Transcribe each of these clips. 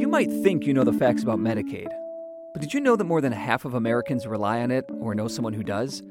You might think you know the facts about Medicaid, but did you know that more than half of Americans rely on it or know someone who does?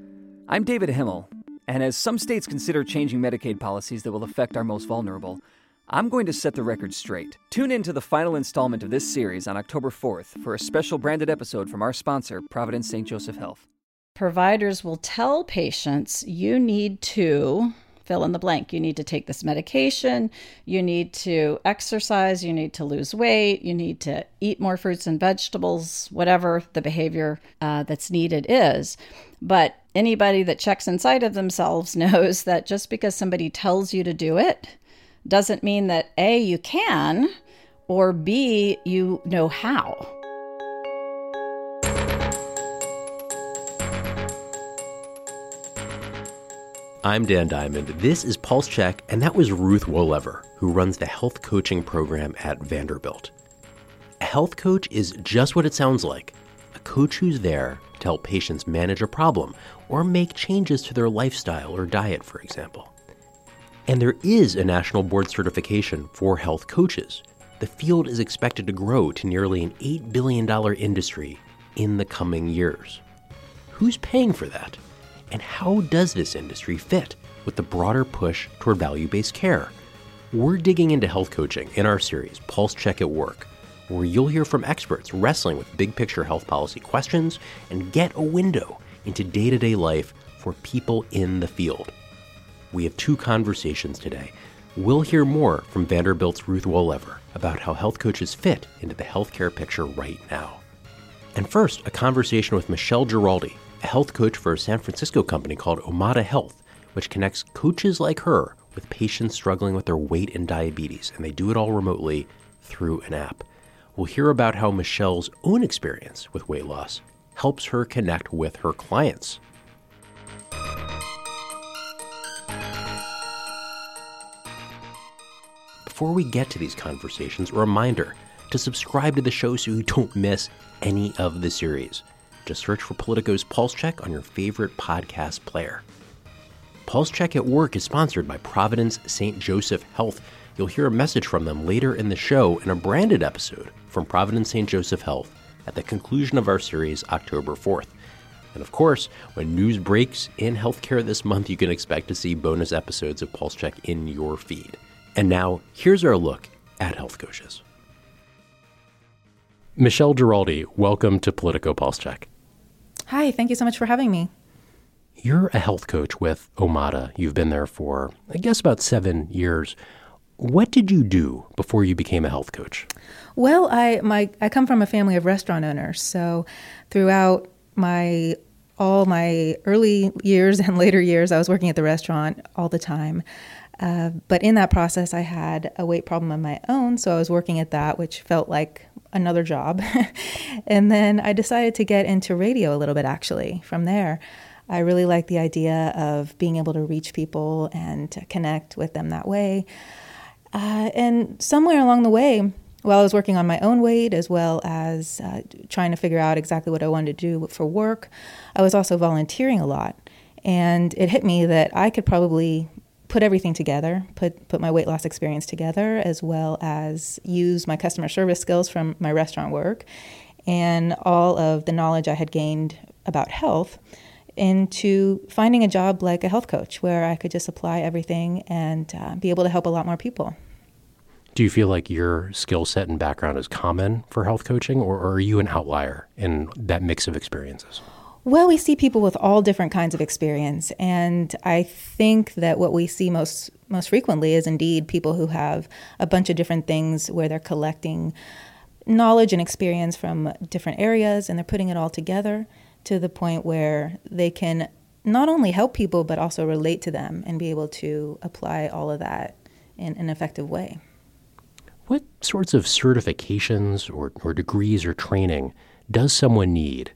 I'm David Himmel, and as some states consider changing Medicaid policies that will affect our most vulnerable, I'm going to set the record straight. Tune in to the final installment of this series on October 4th for a special branded episode from our sponsor, Providence St. Joseph Health. Providers will tell patients you need to fill in the blank. You need to take this medication, you need to exercise, you need to lose weight, you need to eat more fruits and vegetables, whatever the behavior uh, that's needed is. But anybody that checks inside of themselves knows that just because somebody tells you to do it, doesn't mean that A, you can, or B, you know how. I'm Dan Diamond. This is Pulse Check, and that was Ruth Wolever, who runs the health coaching program at Vanderbilt. A health coach is just what it sounds like a coach who's there to help patients manage a problem or make changes to their lifestyle or diet, for example. And there is a national board certification for health coaches. The field is expected to grow to nearly an $8 billion industry in the coming years. Who's paying for that? And how does this industry fit with the broader push toward value based care? We're digging into health coaching in our series, Pulse Check at Work, where you'll hear from experts wrestling with big picture health policy questions and get a window into day to day life for people in the field we have two conversations today. We'll hear more from Vanderbilt's Ruth Wolever about how health coaches fit into the healthcare picture right now. And first, a conversation with Michele Geraldi, health coach for a San Francisco company called Omada Health, which connects coaches like her with patients struggling with their weight and diabetes, and they do it all remotely through an app. We'll hear about how Michele's own experience with weight loss helps her connect with her clients Before we get to these conversations, a reminder to subscribe to the show so you don't miss any of the series. Just search for Politico's Pulse Check on your favorite podcast player. Pulse Check at Work is sponsored by Providence St. Joseph Health. You'll hear a message from them later in the show in a branded episode from Providence St. Joseph Health at the conclusion of our series, October 4th. And of course, when news breaks in healthcare this month, you can expect to see bonus episodes of Pulse Check in your feed. And now, here's our look at health coaches. Michele Geraldi, welcome to Politico Pulse Check. Hi, thank you so much for having me. You're a health coach with Omada. You've been there for, I guess, about seven years. What did you do before you became a health coach? Well, I my I come from a family of restaurant owners, so throughout my all my early years and later years, I was working at the restaurant all the time. Uh, but in that process, I had a weight problem of my own, so I was working at that, which felt like another job. and then I decided to get into radio a little bit actually from there. I really like the idea of being able to reach people and to connect with them that way. Uh, and somewhere along the way, while I was working on my own weight as well as uh, trying to figure out exactly what I wanted to do for work, I was also volunteering a lot. And it hit me that I could probably put everything together, put put my weight loss experience together, as well as use my customer service skills from my restaurant work, and all of the knowledge I had gained about health into finding a job like a health coach where I could just apply everything and uh, be able to help a lot more people. Do you feel like your skill set and background is common for health coaching, or, or are you an outlier in that mix of experiences? Well, we see people with all different kinds of experience, and I think that what we see most most frequently is indeed people who have a bunch of different things where they're collecting knowledge and experience from different areas, and they're putting it all together to the point where they can not only help people but also relate to them and be able to apply all of that in an effective way. What sorts of certifications or, or degrees or training does someone need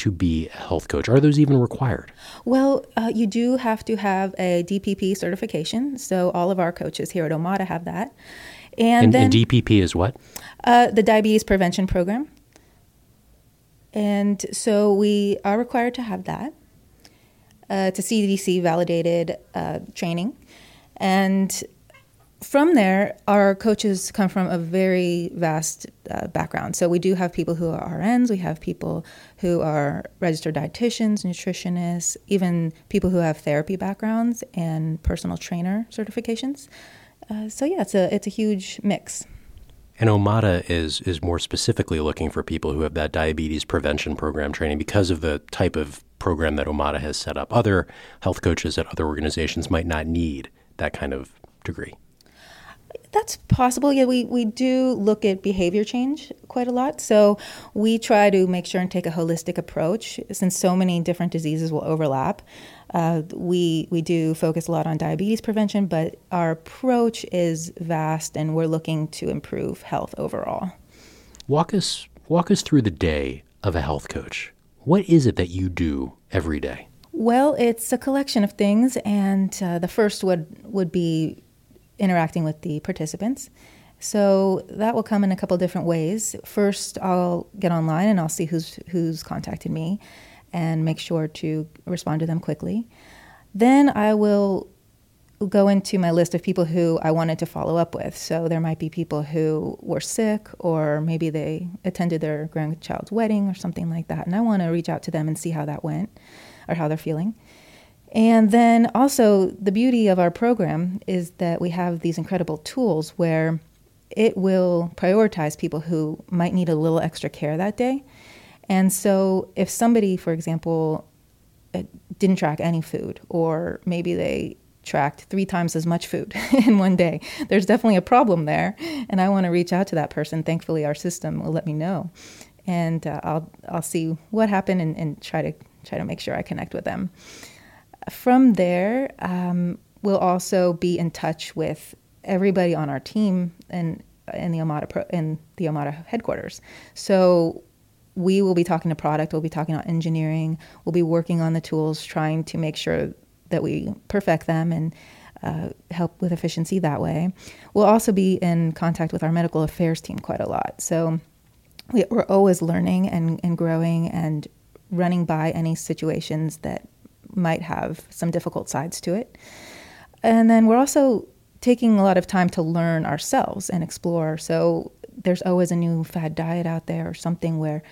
to be a health coach? Are those even required? Well, uh, you do have to have a DPP certification. So all of our coaches here at Omada have that. And, and then and DPP is what? Uh, the Diabetes Prevention Program. And so we are required to have that. Uh, it's a CDC validated uh, training. And from there, our coaches come from a very vast uh, background. So we do have people who are RNs, we have people who are registered dietitians, nutritionists, even people who have therapy backgrounds and personal trainer certifications. Uh, so yeah, it's a it's a huge mix. And Omada is is more specifically looking for people who have that diabetes prevention program training because of the type of program that Omada has set up. Other health coaches at other organizations might not need that kind of degree. That's possible. Yeah, we, we do look at behavior change quite a lot. So we try to make sure and take a holistic approach since so many different diseases will overlap. Uh, we, we do focus a lot on diabetes prevention, but our approach is vast and we're looking to improve health overall. Walk us, walk us through the day of a health coach. What is it that you do every day? Well, it's a collection of things, and uh, the first would, would be interacting with the participants. So that will come in a couple different ways. First, I'll get online and I'll see who's who's contacted me and make sure to respond to them quickly. Then I will go into my list of people who I wanted to follow up with. So there might be people who were sick or maybe they attended their grandchild's wedding or something like that and I want to reach out to them and see how that went or how they're feeling. And then also, the beauty of our program is that we have these incredible tools where it will prioritize people who might need a little extra care that day. And so, if somebody, for example, uh, didn't track any food, or maybe they tracked three times as much food in one day, there's definitely a problem there. And I want to reach out to that person. Thankfully, our system will let me know, and uh, I'll I'll see what happened and, and try to try to make sure I connect with them. From there, um, we'll also be in touch with everybody on our team and in the Omada Pro, in the Omada headquarters. So we will be talking to product, we'll be talking about engineering, we'll be working on the tools, trying to make sure that we perfect them and uh, help with efficiency that way. We'll also be in contact with our medical affairs team quite a lot. So we, are always learning and, and growing and running by any situations that might have some difficult sides to it. And then we're also taking a lot of time to learn ourselves and explore. So there's always a new fad diet out there or something where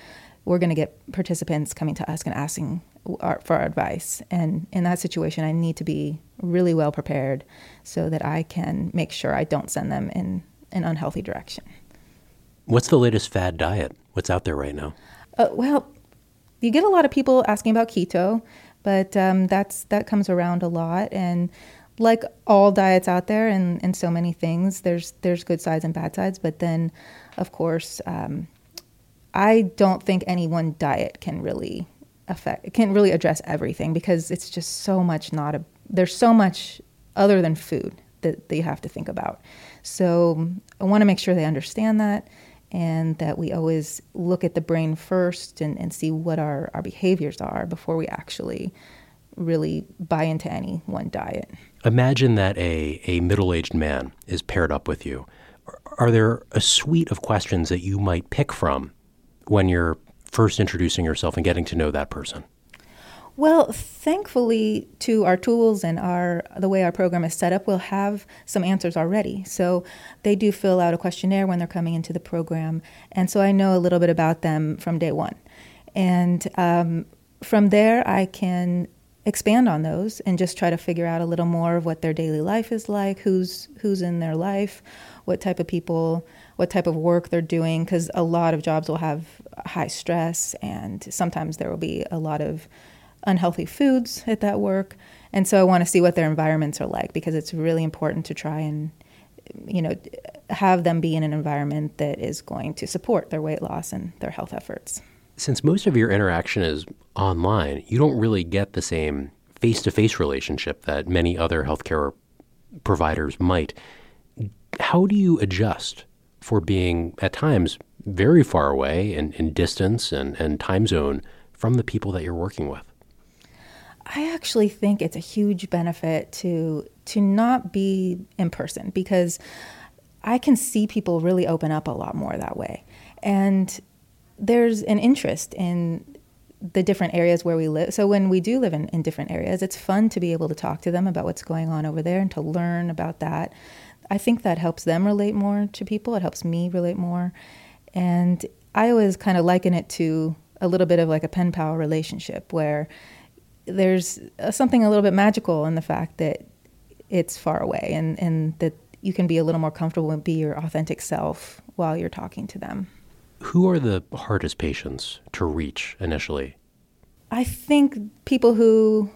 we're going to get participants coming to us and asking our, for our advice. And in that situation, I need to be really well prepared so that I can make sure I don't send them in an unhealthy direction. What's the latest fad diet? What's out there right now? Uh, well, you get a lot of people asking about keto. But um, that's that comes around a lot, and like all diets out there, and, and so many things, there's there's good sides and bad sides. But then, of course, um, I don't think any one diet can really affect can really address everything because it's just so much not a there's so much other than food that, that you have to think about. So I want to make sure they understand that and that we always look at the brain first and, and see what our, our behaviors are before we actually really buy into any one diet. Imagine that a, a middle aged man is paired up with you. Are there a suite of questions that you might pick from when you're first introducing yourself and getting to know that person? Well, thankfully, to our tools and our the way our program is set up, we'll have some answers already. So they do fill out a questionnaire when they're coming into the program, and so I know a little bit about them from day one. And um, from there, I can expand on those and just try to figure out a little more of what their daily life is like, who's who's in their life, what type of people, what type of work they're doing. Because a lot of jobs will have high stress, and sometimes there will be a lot of unhealthy foods at that work. And so I want to see what their environments are like because it's really important to try and, you know, have them be in an environment that is going to support their weight loss and their health efforts. Since most of your interaction is online, you don't really get the same face to face relationship that many other healthcare providers might. How do you adjust for being at times very far away in, in distance and, and time zone from the people that you're working with? I actually think it's a huge benefit to to not be in person because I can see people really open up a lot more that way. And there's an interest in the different areas where we live. So when we do live in, in different areas, it's fun to be able to talk to them about what's going on over there and to learn about that. I think that helps them relate more to people. It helps me relate more. And I always kind of liken it to a little bit of like a pen pal relationship where there's uh, something a little bit magical in the fact that it's far away and, and that you can be a little more comfortable and be your authentic self while you're talking to them. Who are the hardest patients to reach initially? I think people who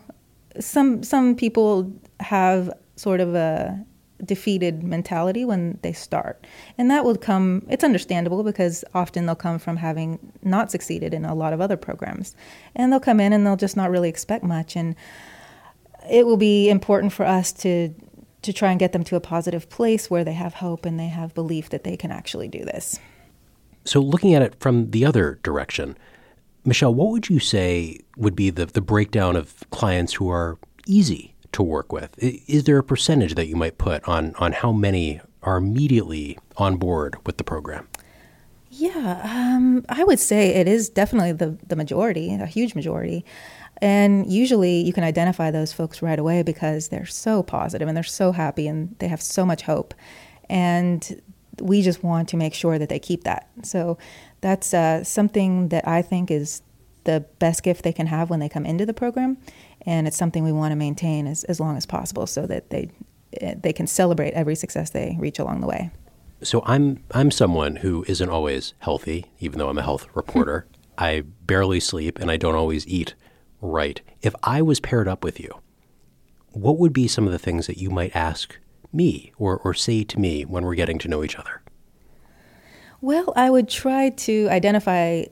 some some people have sort of a defeated mentality when they start. And that will come, it's understandable because often they'll come from having not succeeded in a lot of other programs. And they'll come in and they'll just not really expect much. And it will be important for us to to try and get them to a positive place where they have hope and they have belief that they can actually do this. So looking at it from the other direction, Michele, what would you say would be the, the breakdown of clients who are easy to work with. Is there a percentage that you might put on on how many are immediately on board with the program? Yeah, um, I would say it is definitely the the majority, a huge majority. And usually you can identify those folks right away because they're so positive and they're so happy and they have so much hope. And we just want to make sure that they keep that. So that's uh, something that I think is the best gift they can have when they come into the program and it's something we want to maintain as, as long as possible so that they eh, they can celebrate every success they reach along the way. So I'm I'm someone who isn't always healthy, even though I'm a health reporter. I barely sleep and I don't always eat right. If I was paired up with you, what would be some of the things that you might ask me or, or say to me when we're getting to know each other? Well, I would try to identify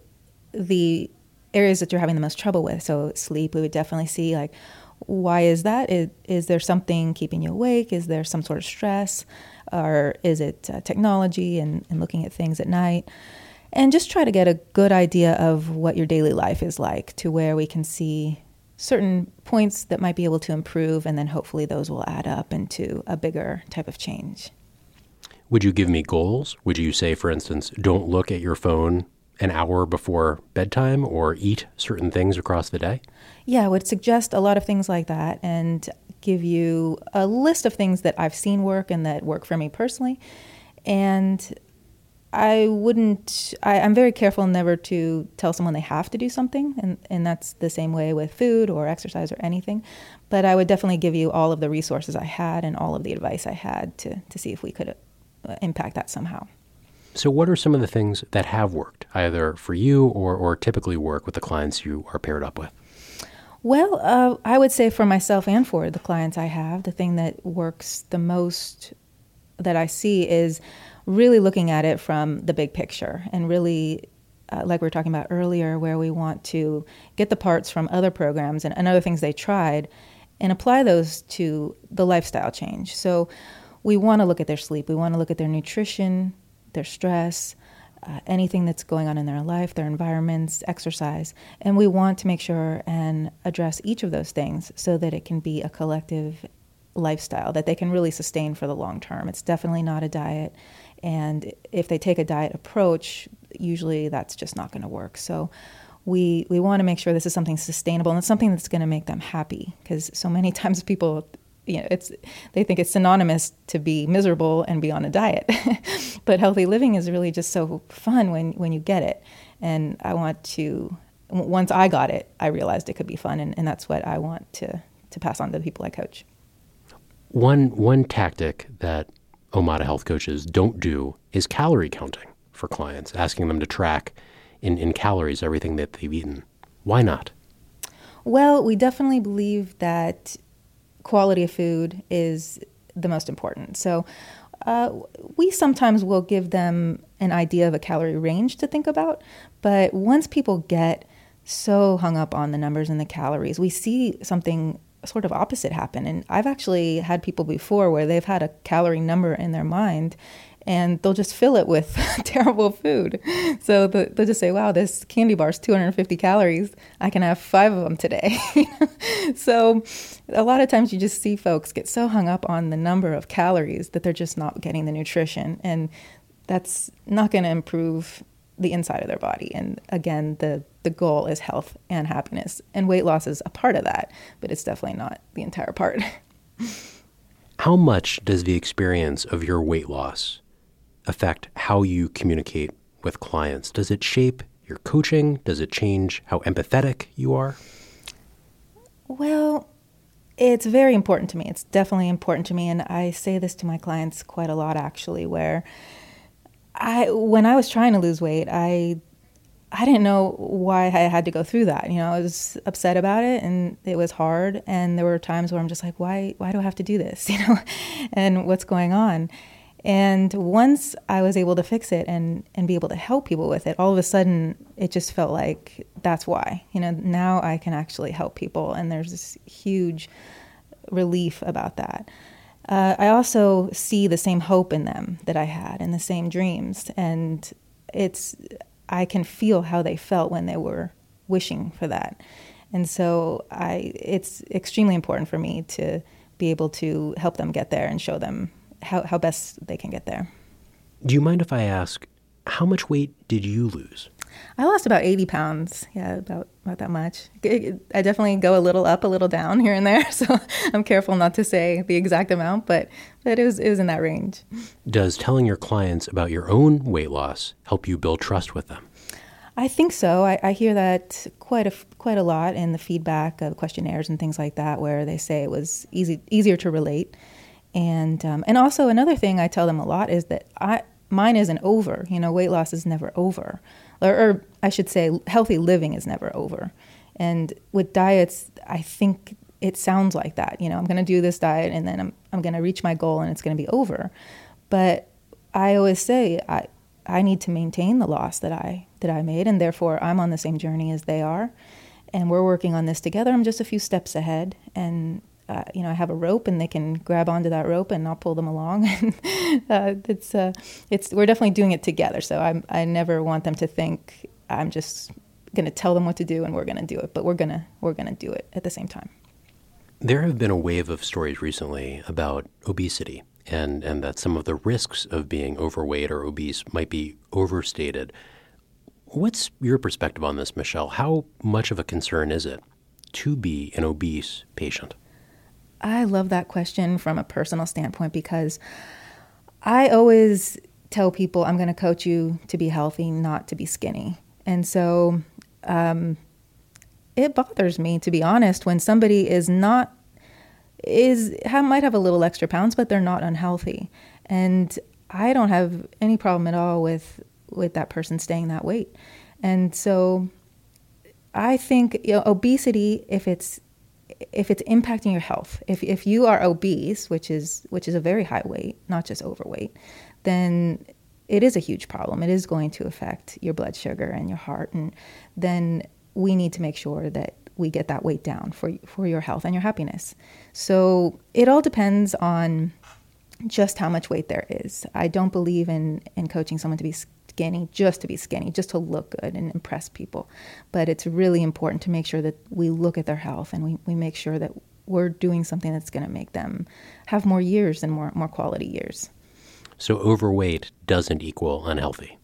the areas that you're having the most trouble with. So sleep, we would definitely see like, why is that? Is, is there something keeping you awake? Is there some sort of stress? Or is it uh, technology and, and looking at things at night? And just try to get a good idea of what your daily life is like to where we can see certain points that might be able to improve, and then hopefully those will add up into a bigger type of change. Would you give me goals? Would you say, for instance, don't look at your phone an hour before bedtime or eat certain things across the day? Yeah, I would suggest a lot of things like that and give you a list of things that I've seen work and that work for me personally. And I wouldn't, I, am very careful never to tell someone they have to do something. And, and that's the same way with food or exercise or anything. But I would definitely give you all of the resources I had and all of the advice I had to, to see if we could uh, impact that somehow. So, what are some of the things that have worked, either for you or, or typically work with the clients you are paired up with? Well, uh, I would say for myself and for the clients I have, the thing that works the most that I see is really looking at it from the big picture and really, uh, like we were talking about earlier, where we want to get the parts from other programs and, and other things they tried and apply those to the lifestyle change. So, we want to look at their sleep, we want to look at their nutrition, their stress, uh, anything that's going on in their life, their environments, exercise. And we want to make sure and address each of those things so that it can be a collective lifestyle that they can really sustain for the long term. It's definitely not a diet. And if they take a diet approach, usually that's just not going to work. So we we want to make sure this is something sustainable and it's something that's going to make them happy because so many times people you know, it's they think it's synonymous to be miserable and be on a diet. but healthy living is really just so fun when when you get it. And I want to once I got it, I realized it could be fun and, and that's what I want to to pass on to the people I coach. One one tactic that Omada health coaches don't do is calorie counting for clients, asking them to track in, in calories everything that they've eaten. Why not? Well, we definitely believe that quality of food is the most important. So uh, we sometimes will give them an idea of a calorie range to think about, but once people get so hung up on the numbers and the calories, we see something sort of opposite happen. And I've actually had people before where they've had a calorie number in their mind and they'll just fill it with terrible food. So they'll just say, wow, this candy bar is 250 calories. I can have five of them today. so a lot of times you just see folks get so hung up on the number of calories that they're just not getting the nutrition. And that's not going to improve the inside of their body. And again, the, the goal is health and happiness. And weight loss is a part of that, but it's definitely not the entire part. How much does the experience of your weight loss affect how you communicate with clients? Does it shape your coaching? Does it change how empathetic you are? Well, it's very important to me. It's definitely important to me. And I say this to my clients quite a lot, actually, where I, when I was trying to lose weight, I I didn't know why I had to go through that. You know, I was upset about it and it was hard. And there were times where I'm just like, why, why do I have to do this? You know, and what's going on? And once I was able to fix it and, and be able to help people with it, all of a sudden it just felt like that's why. You know, now I can actually help people. And there's this huge relief about that. Uh, I also see the same hope in them that I had and the same dreams. And it's, I can feel how they felt when they were wishing for that. And so I, it's extremely important for me to be able to help them get there and show them how, how best they can get there. Do you mind if I ask, how much weight did you lose? I lost about 80 pounds. Yeah, about, about that much. I definitely go a little up, a little down here and there. So I'm careful not to say the exact amount, but, but it, was, it was in that range. Does telling your clients about your own weight loss help you build trust with them? I think so. I, I hear that quite a quite a lot in the feedback of questionnaires and things like that, where they say it was easy easier to relate, and um, and also another thing I tell them a lot is that I mine isn't over. You know, weight loss is never over, or, or I should say, healthy living is never over. And with diets, I think it sounds like that. You know, I'm going to do this diet and then I'm I'm going to reach my goal and it's going to be over. But I always say I I need to maintain the loss that I that I made, and therefore I'm on the same journey as they are, and we're working on this together. I'm just a few steps ahead, and uh, you know I have a rope, and they can grab onto that rope, and I'll pull them along. uh, it's uh, it's we're definitely doing it together. So I I never want them to think I'm just going to tell them what to do and we're going to do it, but we're gonna we're gonna do it at the same time. There have been a wave of stories recently about obesity and, and that some of the risks of being overweight or obese might be overstated. What's your perspective on this, Michele? How much of a concern is it to be an obese patient? I love that question from a personal standpoint because I always tell people I'm going to coach you to be healthy, not to be skinny. And so um, it bothers me, to be honest, when somebody is not is have, might have a little extra pounds, but they're not unhealthy. And I don't have any problem at all with with that person staying that weight. And so I think you know, obesity, if it's if it's impacting your health, if if you are obese, which is which is a very high weight, not just overweight, then it is a huge problem. It is going to affect your blood sugar and your heart, and then we need to make sure that we get that weight down for for your health and your happiness. So it all depends on just how much weight there is. I don't believe in in coaching someone to be skinny just to be skinny, just to look good and impress people. But it's really important to make sure that we look at their health and we, we make sure that we're doing something that's going to make them have more years and more more quality years. So overweight doesn't equal unhealthy.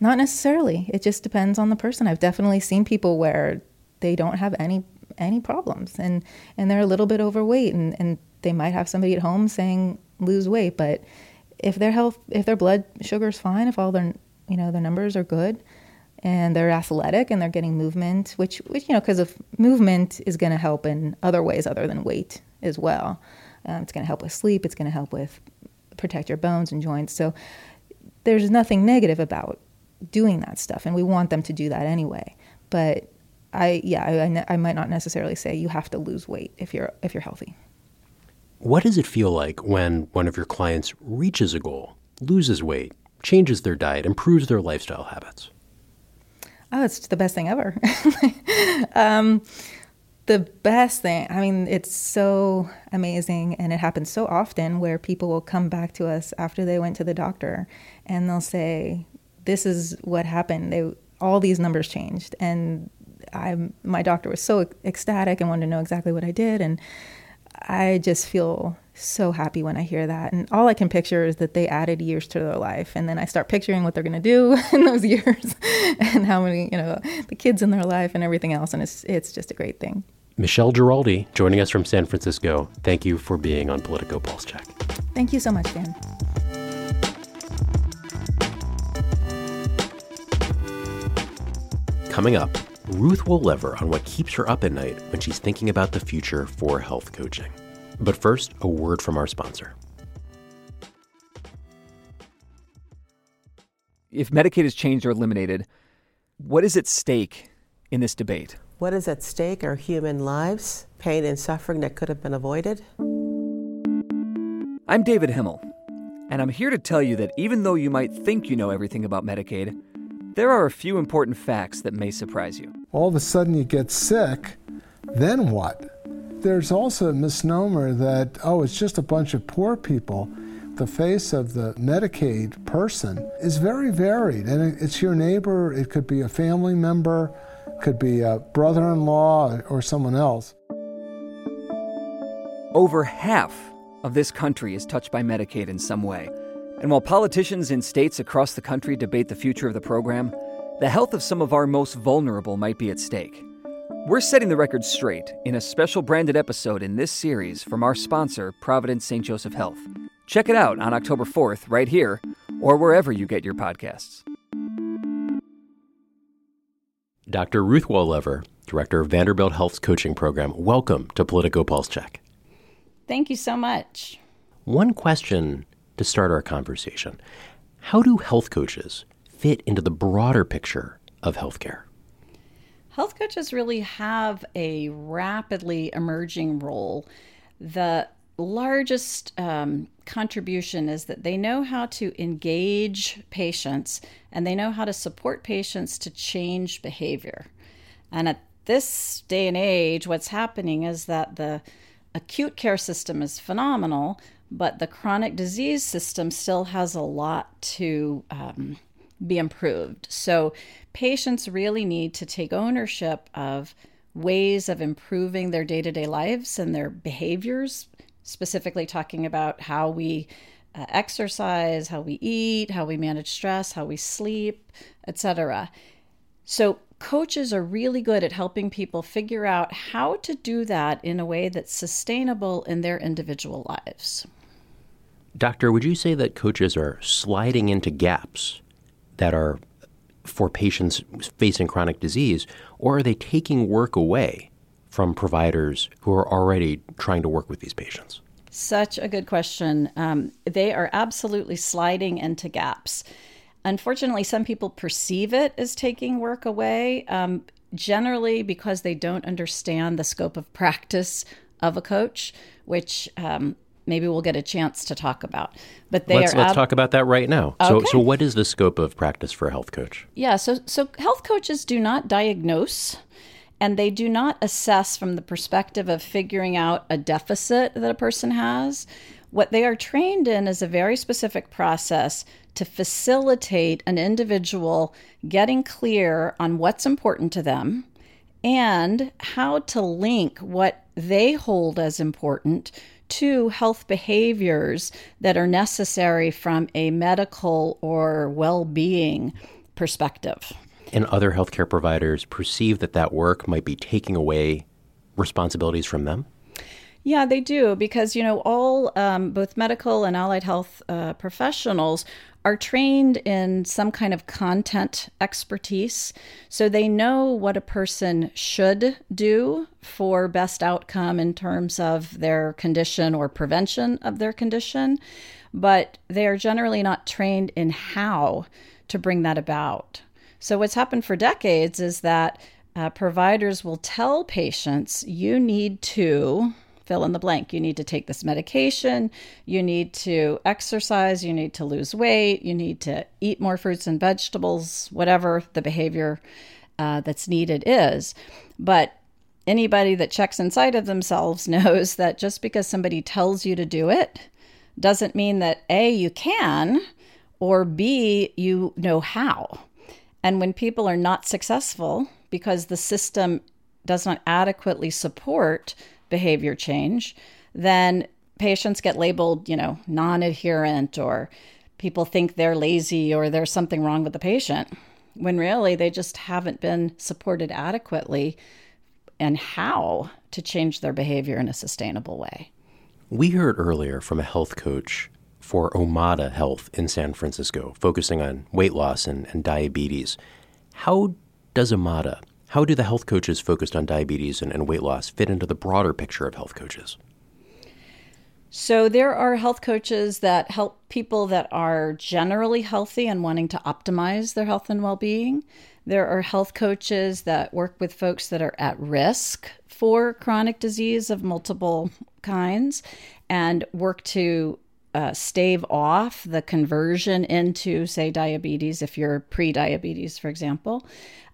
Not necessarily. It just depends on the person. I've definitely seen people where they don't have any any problems and and they're a little bit overweight and and they might have somebody at home saying lose weight but if their health if their blood sugar is fine if all their you know their numbers are good and they're athletic and they're getting movement which which you know because of movement is going to help in other ways other than weight as well. Um, it's going to help with sleep it's going to help with protect your bones and joints. So there's nothing negative about doing that stuff and we want them to do that anyway. But I yeah I, I might not necessarily say you have to lose weight if you're if you're healthy. What does it feel like when one of your clients reaches a goal, loses weight, changes their diet, improves their lifestyle habits? Oh, it's the best thing ever. um, the best thing. I mean, it's so amazing, and it happens so often where people will come back to us after they went to the doctor, and they'll say, "This is what happened. They all these numbers changed, and I my doctor was so ecstatic and wanted to know exactly what I did, and I just feel so happy when I hear that. And all I can picture is that they added years to their life, and then I start picturing what they're going to do in those years, and how many you know the kids in their life and everything else, and it's it's just a great thing. Michele Geraldi, joining us from San Francisco, thank you for being on Politico Pulse Check. Thank you so much, Dan. Coming up, Ruth Wolever on what keeps her up at night when she's thinking about the future for health coaching. But first, a word from our sponsor. If Medicaid is changed or eliminated, what is at stake in this debate? What is at stake are human lives, pain and suffering that could have been avoided. I'm David Himmel, and I'm here to tell you that even though you might think you know everything about Medicaid, there are a few important facts that may surprise you. All of a sudden you get sick, then what? There's also a misnomer that, oh, it's just a bunch of poor people. The face of the Medicaid person is very varied, and it's your neighbor, it could be a family member, could be a brother in law, or someone else. Over half of this country is touched by Medicaid in some way. And while politicians in states across the country debate the future of the program, the health of some of our most vulnerable might be at stake. We're setting the record straight in a special branded episode in this series from our sponsor, Providence St. Joseph Health. Check it out on October 4th, right here, or wherever you get your podcasts. Dr. Ruth Wolever, Director of Vanderbilt Health's coaching program, welcome to Politico Pulse Check. Thank you so much. One question to start our conversation How do health coaches fit into the broader picture of healthcare? Health coaches really have a rapidly emerging role. The largest um, contribution is that they know how to engage patients and they know how to support patients to change behavior. And at this day and age, what's happening is that the acute care system is phenomenal, but the chronic disease system still has a lot to um, be improved. So patients really need to take ownership of ways of improving their day to day lives and their behaviors, specifically talking about how we uh, exercise, how we eat, how we manage stress, how we sleep, etc. So coaches are really good at helping people figure out how to do that in a way that's sustainable in their individual lives. Doctor, would you say that coaches are sliding into gaps that are for patients facing chronic disease, or are they taking work away from providers who are already trying to work with these patients? Such a good question. Um, they are absolutely sliding into gaps. Unfortunately, some people perceive it as taking work away, um, generally because they don't understand the scope of practice of a coach, which um, maybe we'll get a chance to talk about. But they let's, are. Let's ab- talk about that right now. Okay. So, so what is the scope of practice for a health coach? Yeah. So, so health coaches do not diagnose, and they do not assess from the perspective of figuring out a deficit that a person has. What they are trained in is a very specific process to facilitate an individual getting clear on what's important to them and how to link what they hold as important to health behaviors that are necessary from a medical or well being perspective. And other healthcare providers perceive that that work might be taking away responsibilities from them? Yeah, they do because you know all um, both medical and allied health uh, professionals are trained in some kind of content expertise, so they know what a person should do for best outcome in terms of their condition or prevention of their condition, but they are generally not trained in how to bring that about. So what's happened for decades is that uh, providers will tell patients you need to fill in the blank. You need to take this medication, you need to exercise, you need to lose weight, you need to eat more fruits and vegetables, whatever the behavior uh, that's needed is. But anybody that checks inside of themselves knows that just because somebody tells you to do it doesn't mean that A, you can, or B, you know how. And when people are not successful because the system does not adequately support behavior change, then patients get labeled, you know, non adherent or people think they're lazy or there's something wrong with the patient when really they just haven't been supported adequately and how to change their behavior in a sustainable way. We heard earlier from a health coach for Omada Health in San Francisco, focusing on weight loss and, and diabetes. How does Omada, how do the health coaches focused on diabetes and, and weight loss fit into the broader picture of health coaches? So, there are health coaches that help people that are generally healthy and wanting to optimize their health and well being. There are health coaches that work with folks that are at risk for chronic disease of multiple kinds and work to uh, stave off the conversion into, say, diabetes if you're pre diabetes, for example.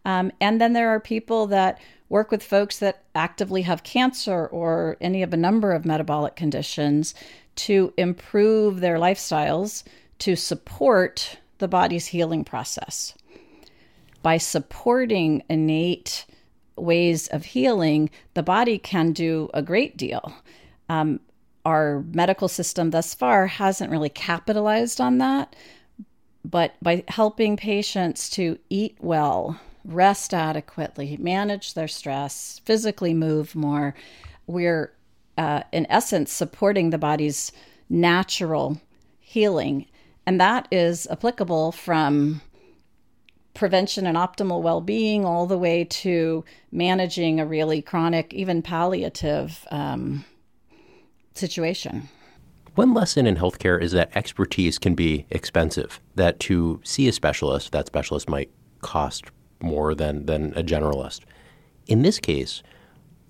Um, and then there are people that work with folks that actively have cancer or any of a number of metabolic conditions to improve their lifestyles to support the body's healing process. By supporting innate ways of healing, the body can do a great deal. Um, our medical system thus far hasn't really capitalized on that, but by helping patients to eat well, rest adequately, manage their stress, physically move more. We're, uh, in essence, supporting the body's natural healing. And that is applicable from prevention and optimal well being all the way to managing a really chronic, even palliative um, situation. One lesson in healthcare is that expertise can be expensive, that to see a specialist, that specialist might cost more than, than a generalist. In this case,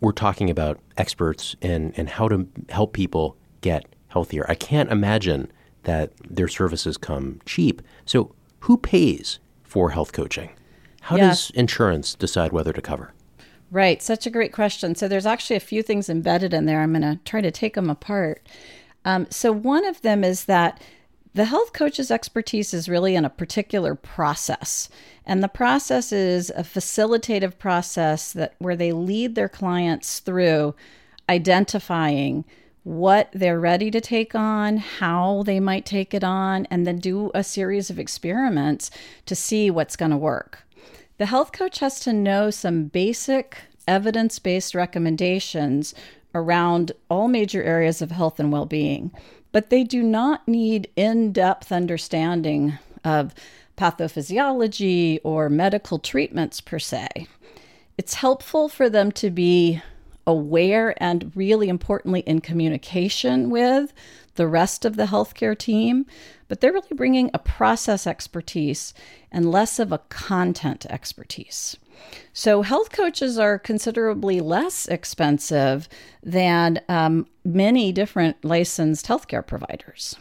we're talking about experts and, in how to help people get healthier. I can't imagine that their services come cheap. So, who pays for health coaching? How yes. does insurance decide whether to cover? Right, such a great question. So, there's actually a few things embedded in there. I'm going to try to take them apart. Um, so, one of them is that the health coach's expertise is really in a particular process. And the process is a facilitative process that where they lead their clients through identifying what they're ready to take on, how they might take it on, and then do a series of experiments to see what's going to work. The health coach has to know some basic evidence based recommendations around all major areas of health and well being but they do not need in depth understanding of pathophysiology or medical treatments per se. It's helpful for them to be aware and really importantly in communication with the rest of the healthcare team, but they're really bringing a process expertise and less of a content expertise. So, health coaches are considerably less expensive than um, many different licensed healthcare providers.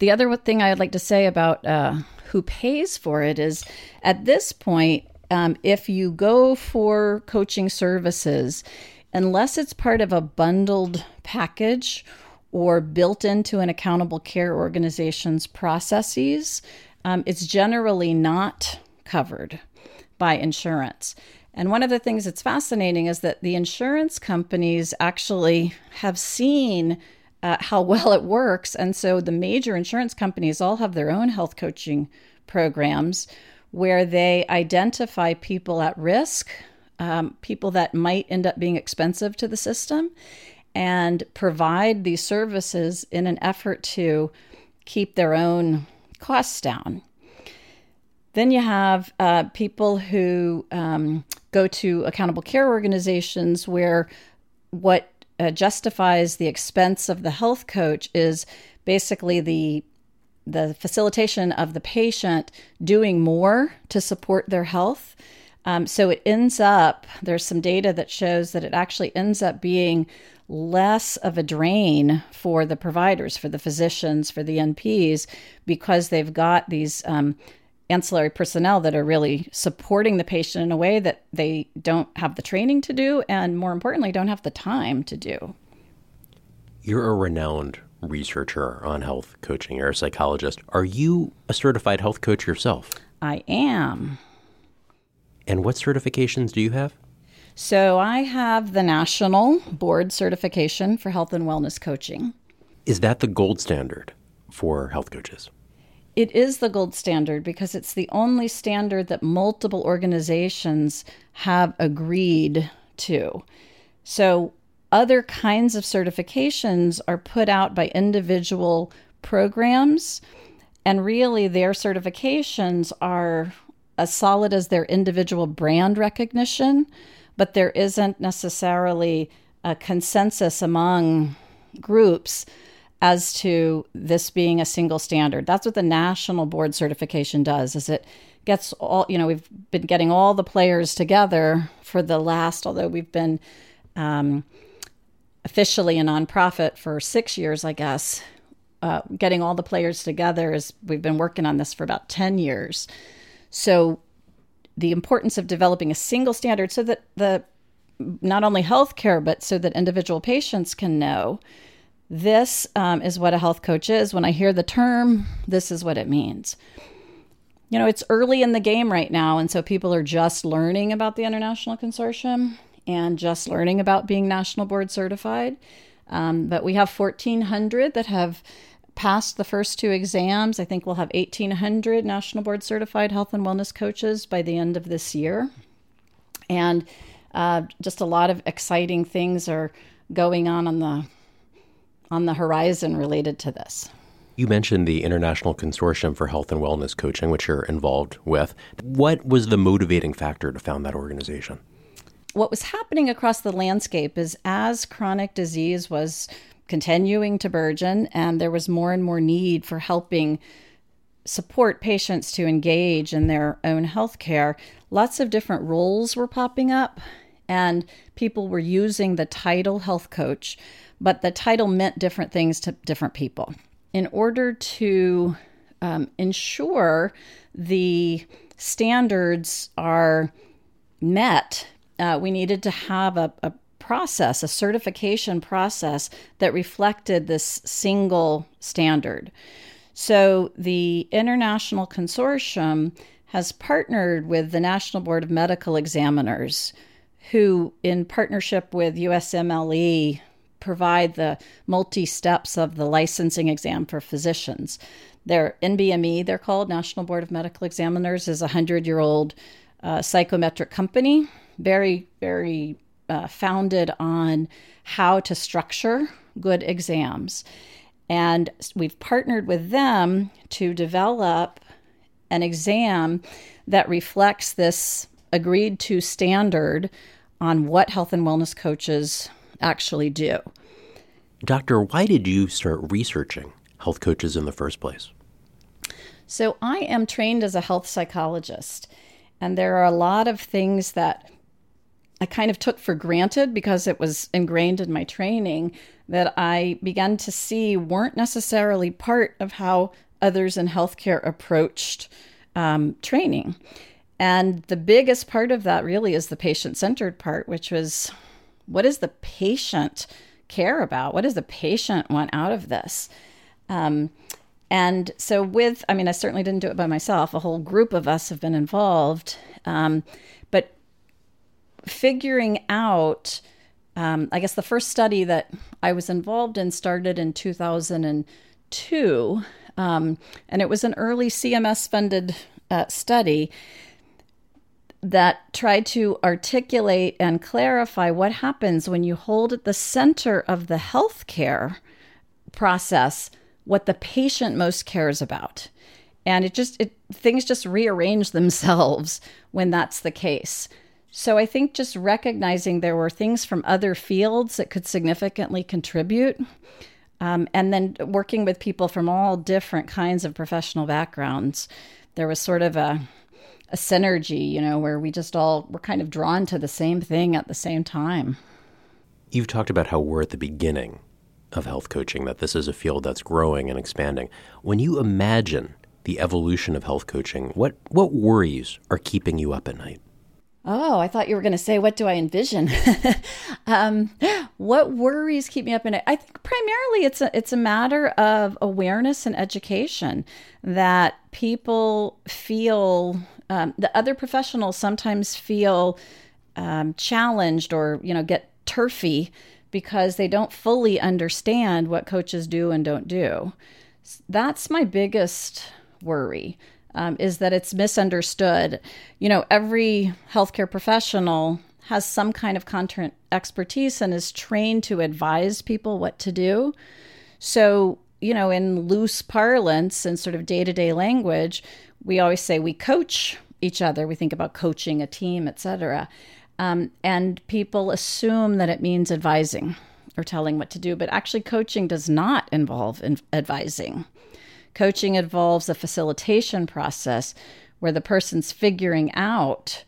The other thing I'd like to say about uh, who pays for it is at this point, um, if you go for coaching services, unless it's part of a bundled package or built into an accountable care organization's processes, um, it's generally not covered by insurance. And one of the things that's fascinating is that the insurance companies actually have seen uh, how well it works. And so the major insurance companies all have their own health coaching programs where they identify people at risk, um, people that might end up being expensive to the system, and provide these services in an effort to keep their own costs down. Then you have uh, people who um, go to accountable care organizations where what uh, justifies the expense of the health coach is basically the the facilitation of the patient doing more to support their health. Um, so it ends up, there's some data that shows that it actually ends up being less of a drain for the providers, for the physicians, for the NPs, because they've got these um, ancillary personnel that are really supporting the patient in a way that they don't have the training to do and more importantly don't have the time to do. You're a renowned researcher on health coaching. You're a psychologist. Are you a certified health coach yourself? I am. And what certifications do you have so i have the national board certification for health and wellness coaching. Is that the gold standard for health coaches? It is the gold standard because it's the only standard that multiple organizations have agreed to. So, other kinds of certifications are put out by individual programs, and really their certifications are as solid as their individual brand recognition, but there isn't necessarily a consensus among groups as to this being a single standard. That's what the national board certification does is it gets all you know we've been getting all the players together for the last although we've been um, officially a nonprofit for six years i guess uh, getting all the players together is we've been working on this for about 10 years so the importance of developing a single standard so that the not only healthcare but so that individual patients can know this um, is what a health coach is when i hear the term this is what it means you know, it's early in the game right now. And so people are just learning about the International Consortium and just learning about being national board certified. Um, but we have 1,400 that have passed the first two exams. I think we'll have 1,800 national board certified health and wellness coaches by the end of this year. And uh, just a lot of exciting things are going on on the on the horizon related to this. You mentioned the International Consortium for Health and Wellness Coaching, which you're involved with. What was the motivating factor to found that organization? What was happening across the landscape is as chronic disease was continuing to burgeon and there was more and more need for helping support patients to engage in their own health care, lots of different roles were popping up and people were using the title health coach, but the title meant different things to different people. In order to um, ensure the standards are met, uh, we needed to have a, a process, a certification process that reflected this single standard. So the International Consortium has partnered with the National Board of Medical Examiners, who, in partnership with USMLE, provide the multi steps of the licensing exam for physicians. Their NBME, they're called National Board of Medical Examiners, is a hundred year old uh, psychometric company, very, very uh, founded on how to structure good exams. And we've partnered with them to develop an exam that reflects this agreed to standard on what health and wellness coaches actually do. Doctor, why did you start researching health coaches in the first place? So, I am trained as a health psychologist, and there are a lot of things that I kind of took for granted because it was ingrained in my training that I began to see weren't necessarily part of how others in healthcare approached um, training. And the biggest part of that really is the patient centered part, which was what does the patient care about? What does the patient want out of this? Um, and so, with, I mean, I certainly didn't do it by myself. A whole group of us have been involved. Um, figuring out, um, I guess the first study that I was involved in started in 2002. Um, and it was an early CMS funded uh, study that tried to articulate and clarify what happens when you hold at the center of the healthcare process what the patient most cares about. And it just it things just rearrange themselves when that's the case. So I think just recognizing there were things from other fields that could significantly contribute. Um, and then working with people from all different kinds of professional backgrounds, there was sort of a a synergy, you know, where we just all were kind of drawn to the same thing at the same time. You've talked about how we're at the beginning of health coaching, that this is a field that's growing and expanding. When you imagine the evolution of health coaching, what, what worries are keeping you up at night? Oh, I thought you were going to say, what do I envision? um, what worries keep me up at night? I think primarily it's a, it's a matter of awareness and education that people feel um, the other professionals sometimes feel um, challenged or you know get turfy because they don't fully understand what coaches do and don't do. That's my biggest worry. Um, is that it's misunderstood. You know, every healthcare professional has some kind of content expertise and is trained to advise people what to do. So, you know, in loose parlance and sort of day to day language, we always say we coach each other. We think about coaching a team, etc. Um, and people assume that it means advising or telling what to do, but actually, coaching does not involve in- advising. Coaching involves a facilitation process where the person's figuring out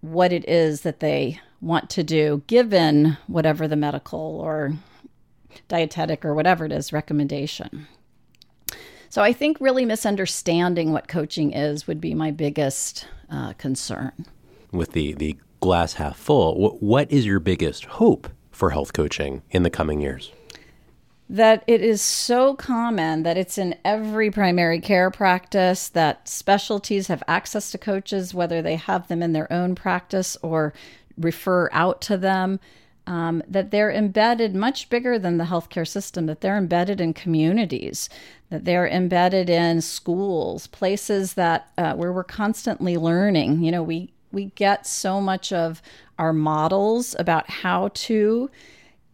what it is that they want to do, given whatever the medical or dietetic or whatever it is recommendation. So I think really misunderstanding what coaching is would be my biggest uh, concern. With the, the glass half full, what, what is your biggest hope for health coaching in the coming years? That it is so common that it's in every primary care practice that specialties have access to coaches, whether they have them in their own practice or refer out to them. Um, that they're embedded much bigger than the healthcare system, that they're embedded in communities, that they're embedded in schools, places that uh, where we're constantly learning. You know, we we get so much of our models about how to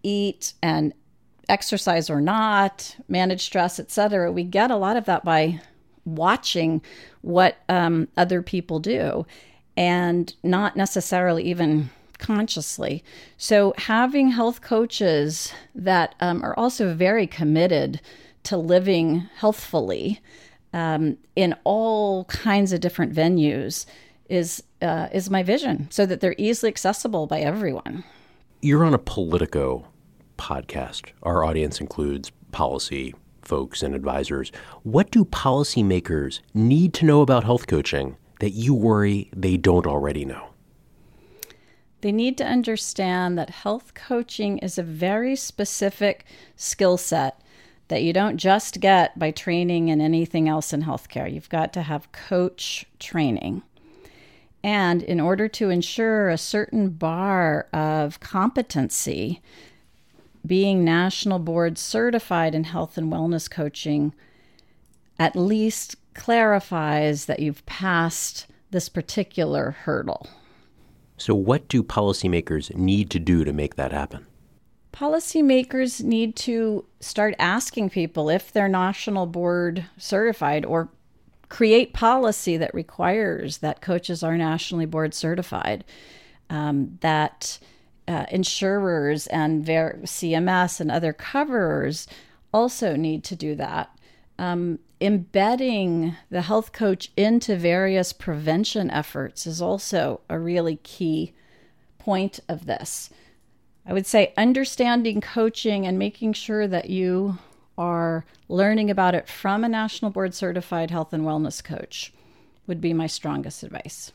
eat and exercise or not, manage stress, etc. We get a lot of that by watching what um, other people do and not necessarily even consciously. So, having health coaches that um, are also very committed to living healthfully um, in all kinds of different venues is uh, is my vision, so that they're easily accessible by everyone. You're on a Politico podcast. Our audience includes policy folks and advisors. What do policymakers need to know about health coaching that you worry they don't already know? They need to understand that health coaching is a very specific skill set that you don't just get by training in anything else in healthcare. You've got to have coach training. And in order to ensure a certain bar of competency, being national board certified in health and wellness coaching at least clarifies that you've passed this particular hurdle. So, what do policymakers need to do to make that happen? Policymakers need to start asking people if they're national board certified or create policy that requires that coaches are nationally board certified. Um, that uh, insurers and ver- CMS and other coverers also need to do that. Um, embedding the health coach into various prevention efforts is also a really key point of this. I would say understanding coaching and making sure that you are learning about it from a national board certified health and wellness coach would be my strongest advice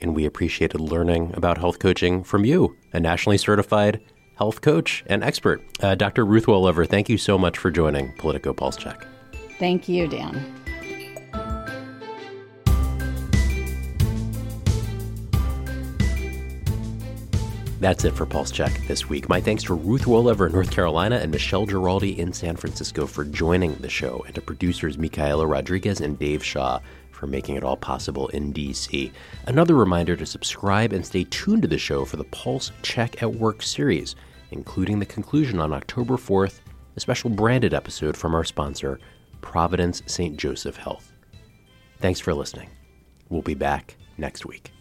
and we appreciated learning about health coaching from you, a nationally certified health coach and expert. Uh, Dr. Ruth Wolever, thank you so much for joining Politico Pulse Check. Thank you, Dan. That's it for Pulse Check this week. My thanks to Ruth Wolever in North Carolina and Michele Geraldi in San Francisco for joining the show, and to producers Micaela Rodriguez and Dave Shaw for making it all possible in DC. Another reminder to subscribe and stay tuned to the show for the Pulse Check at Work series, including the conclusion on October 4th, a special branded episode from our sponsor, Providence St. Joseph Health. Thanks for listening. We'll be back next week.